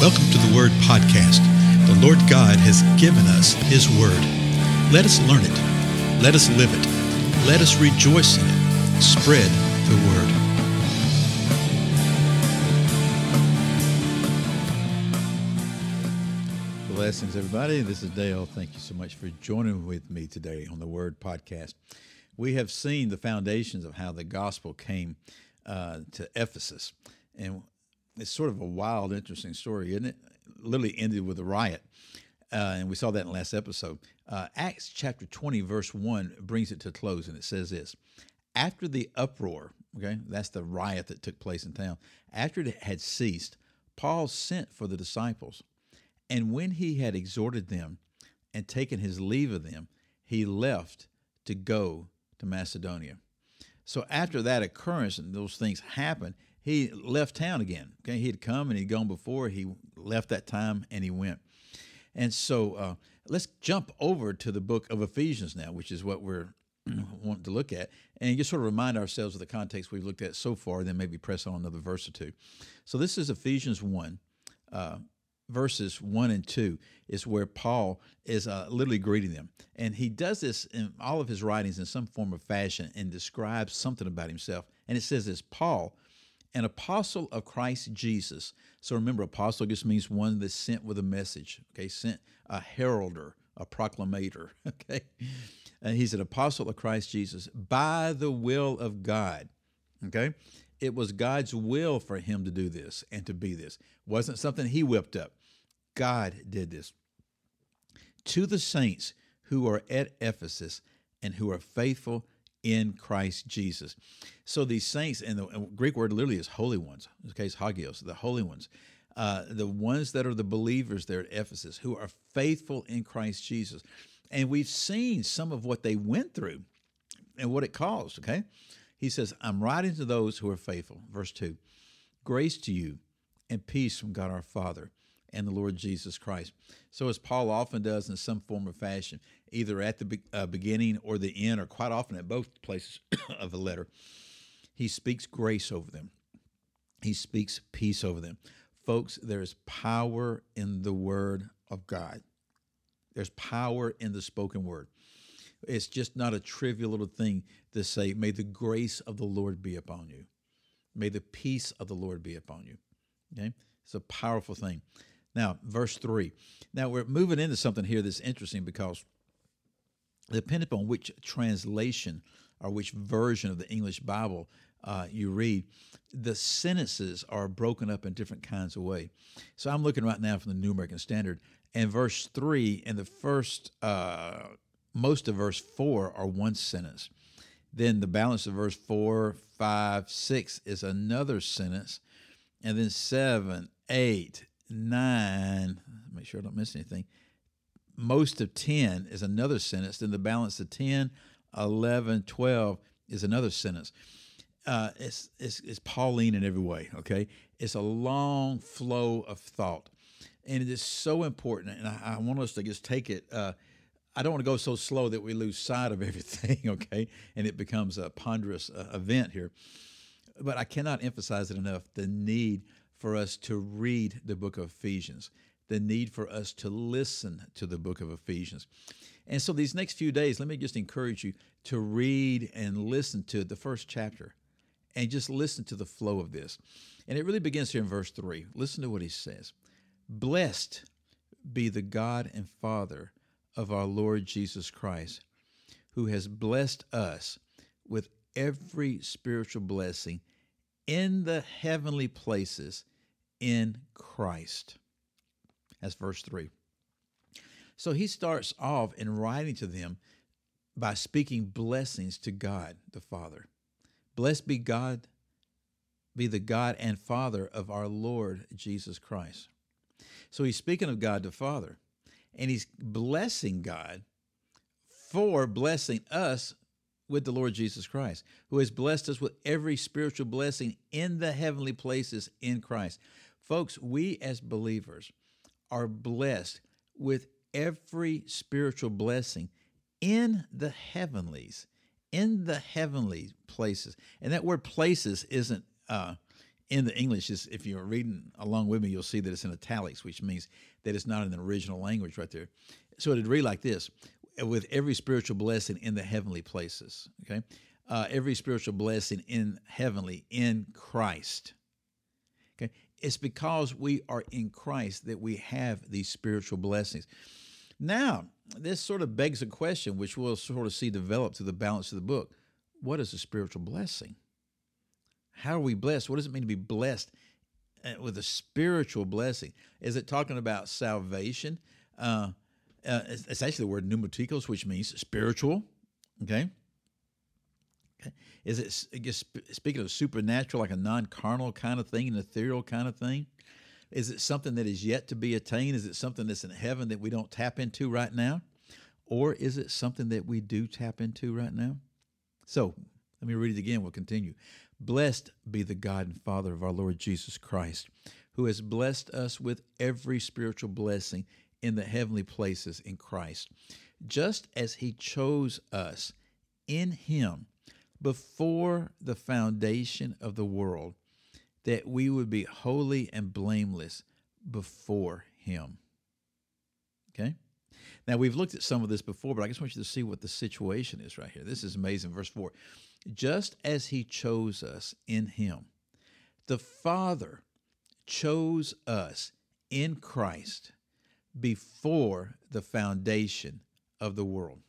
Welcome to the Word Podcast. The Lord God has given us His Word. Let us learn it. Let us live it. Let us rejoice in it. Spread the Word. Blessings, everybody. This is Dale. Thank you so much for joining with me today on the Word Podcast. We have seen the foundations of how the gospel came uh, to Ephesus. And it's sort of a wild, interesting story, isn't it? Literally ended with a riot. Uh, and we saw that in the last episode. Uh, Acts chapter 20, verse 1 brings it to a close, and it says this After the uproar, okay, that's the riot that took place in town, after it had ceased, Paul sent for the disciples. And when he had exhorted them and taken his leave of them, he left to go to Macedonia. So after that occurrence and those things happened, he left town again. Okay, he had come and he'd gone before. He left that time and he went. And so uh, let's jump over to the book of Ephesians now, which is what we're wanting to look at, and just sort of remind ourselves of the context we've looked at so far, then maybe press on another verse or two. So this is Ephesians 1. Uh, verses 1 and 2 is where Paul is uh, literally greeting them. And he does this in all of his writings in some form of fashion and describes something about himself. And it says this Paul, an apostle of Christ Jesus. So remember, apostle just means one that's sent with a message, okay? Sent a heralder, a proclamator, okay? And he's an apostle of Christ Jesus by the will of God, okay? It was God's will for him to do this and to be this. It wasn't something he whipped up. God did this. To the saints who are at Ephesus and who are faithful in Christ Jesus. So these saints, and the Greek word literally is holy ones. In this case, hagios, the holy ones. Uh, the ones that are the believers there at Ephesus who are faithful in Christ Jesus. And we've seen some of what they went through and what it caused, okay? He says, I'm writing to those who are faithful. Verse 2 Grace to you and peace from God our Father and the Lord Jesus Christ. So, as Paul often does in some form or fashion, either at the be- uh, beginning or the end, or quite often at both places of a letter, he speaks grace over them. He speaks peace over them. Folks, there's power in the word of God. There's power in the spoken word. It's just not a trivial little thing to say, May the grace of the Lord be upon you. May the peace of the Lord be upon you. Okay? It's a powerful thing. Now, verse 3. Now, we're moving into something here that's interesting because depending upon which translation or which version of the English Bible uh, you read, the sentences are broken up in different kinds of way. So I'm looking right now from the New American Standard, and verse 3 and the first, uh, most of verse 4 are one sentence. Then the balance of verse 4, 5, 6 is another sentence. And then 7, 8, nine, make sure I don't miss anything. Most of 10 is another sentence. Then the balance of 10, 11, 12 is another sentence. Uh, it's, it's, it's Pauline in every way, okay? It's a long flow of thought. And it is so important. And I, I want us to just take it. Uh, I don't want to go so slow that we lose sight of everything, okay? And it becomes a ponderous uh, event here. But I cannot emphasize it enough the need for us to read the book of Ephesians, the need for us to listen to the book of Ephesians. And so, these next few days, let me just encourage you to read and listen to the first chapter and just listen to the flow of this. And it really begins here in verse 3. Listen to what he says Blessed be the God and Father of our Lord Jesus Christ, who has blessed us with every spiritual blessing in the heavenly places in Christ. That's verse 3. So he starts off in writing to them by speaking blessings to God the Father. Blessed be God, be the God and Father of our Lord Jesus Christ. So he's speaking of God the Father, and he's blessing God for blessing us with the Lord Jesus Christ, who has blessed us with every spiritual blessing in the heavenly places in Christ. Folks, we as believers are blessed with every spiritual blessing in the heavenlies, in the heavenly places. And that word places isn't uh, in the English, is if you're reading along with me, you'll see that it's in italics, which means that it's not in the original language right there. So it'd read like this with every spiritual blessing in the heavenly places. Okay. Uh, every spiritual blessing in heavenly in Christ. Okay. It's because we are in Christ that we have these spiritual blessings. Now, this sort of begs a question, which we'll sort of see develop through the balance of the book. What is a spiritual blessing? How are we blessed? What does it mean to be blessed uh, with a spiritual blessing? Is it talking about salvation? Uh, uh, it's, it's, actually the word pneumatikos, which means spiritual. Okay. Is it just speaking of supernatural, like a non carnal kind of thing, an ethereal kind of thing? Is it something that is yet to be attained? Is it something that's in heaven that we don't tap into right now? Or is it something that we do tap into right now? So let me read it again. We'll continue. Blessed be the God and Father of our Lord Jesus Christ, who has blessed us with every spiritual blessing in the heavenly places in Christ, just as he chose us in him before the foundation of the world that we would be holy and blameless before Him. Okay? Now, we've looked at some of this before, but I just want you to see what the situation is right here. This is amazing. Verse 4 Just as He chose us in Him, the Father chose us in Christ before the foundation of the world.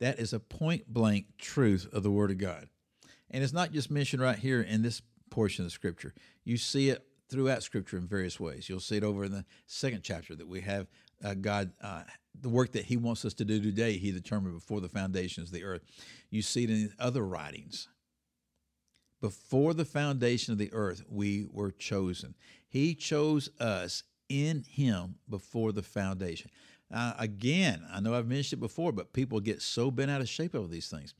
That is a point blank truth of the Word of God. And it's not just mentioned right here in this portion of Scripture. You see it throughout Scripture in various ways. You'll see it over in the second chapter that we have uh, God, uh, the work that He wants us to do today, He determined before the foundations of the earth. You see it in other writings. Before the foundation of the earth, we were chosen. He chose us in Him before the foundation. Uh, again, I know I've mentioned it before, but people get so bent out of shape over these things.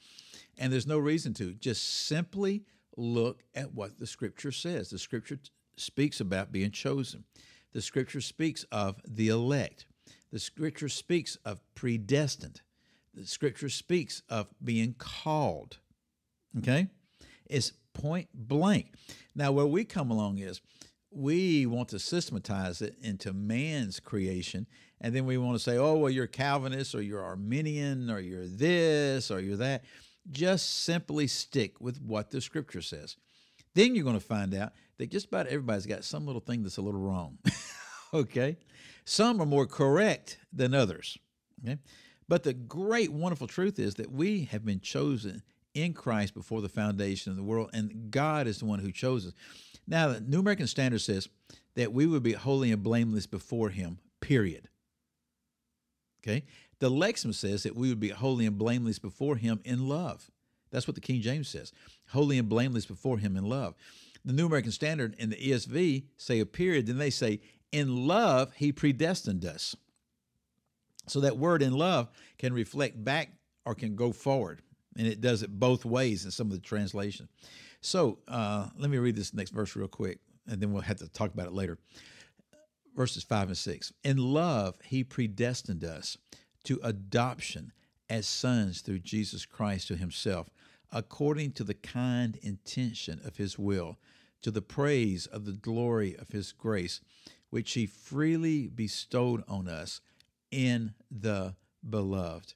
And there's no reason to. Just simply look at what the scripture says. The scripture speaks about being chosen, the scripture speaks of the elect, the scripture speaks of predestined, the scripture speaks of being called. Okay? It's point blank. Now, where we come along is we want to systematize it into man's creation. And then we want to say, oh, well, you're Calvinist or you're Arminian or you're this or you're that. Just simply stick with what the scripture says. Then you're going to find out that just about everybody's got some little thing that's a little wrong. okay? Some are more correct than others. Okay? But the great, wonderful truth is that we have been chosen in Christ before the foundation of the world, and God is the one who chose us. Now, the New American Standard says that we would be holy and blameless before Him, period. Okay? The Lexham says that we would be holy and blameless before Him in love. That's what the King James says holy and blameless before Him in love. The New American Standard and the ESV say a period, then they say, in love, He predestined us. So that word in love can reflect back or can go forward. And it does it both ways in some of the translations. So uh, let me read this next verse real quick, and then we'll have to talk about it later. Verses 5 and 6. In love, He predestined us to adoption as sons through Jesus Christ to himself, according to the kind intention of his will, to the praise of the glory of his grace, which he freely bestowed on us in the beloved.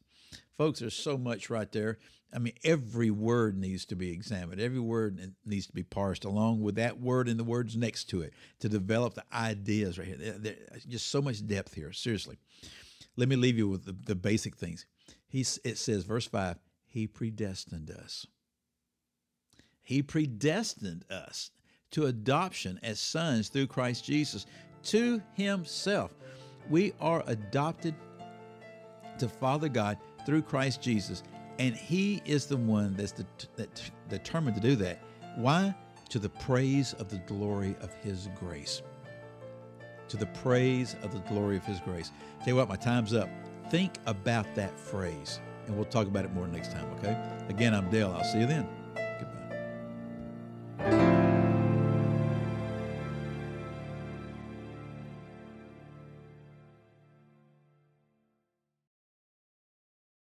Folks, there's so much right there. I mean, every word needs to be examined. Every word needs to be parsed along with that word and the words next to it to develop the ideas right here. There's just so much depth here, seriously. Let me leave you with the, the basic things. He, it says, verse 5, He predestined us. He predestined us to adoption as sons through Christ Jesus to Himself. We are adopted to Father God through Christ Jesus, and He is the one that's de- that determined to do that. Why? To the praise of the glory of His grace to the praise of the glory of His grace. Tell you what, my time's up. Think about that phrase, and we'll talk about it more next time, okay? Again, I'm Dale. I'll see you then.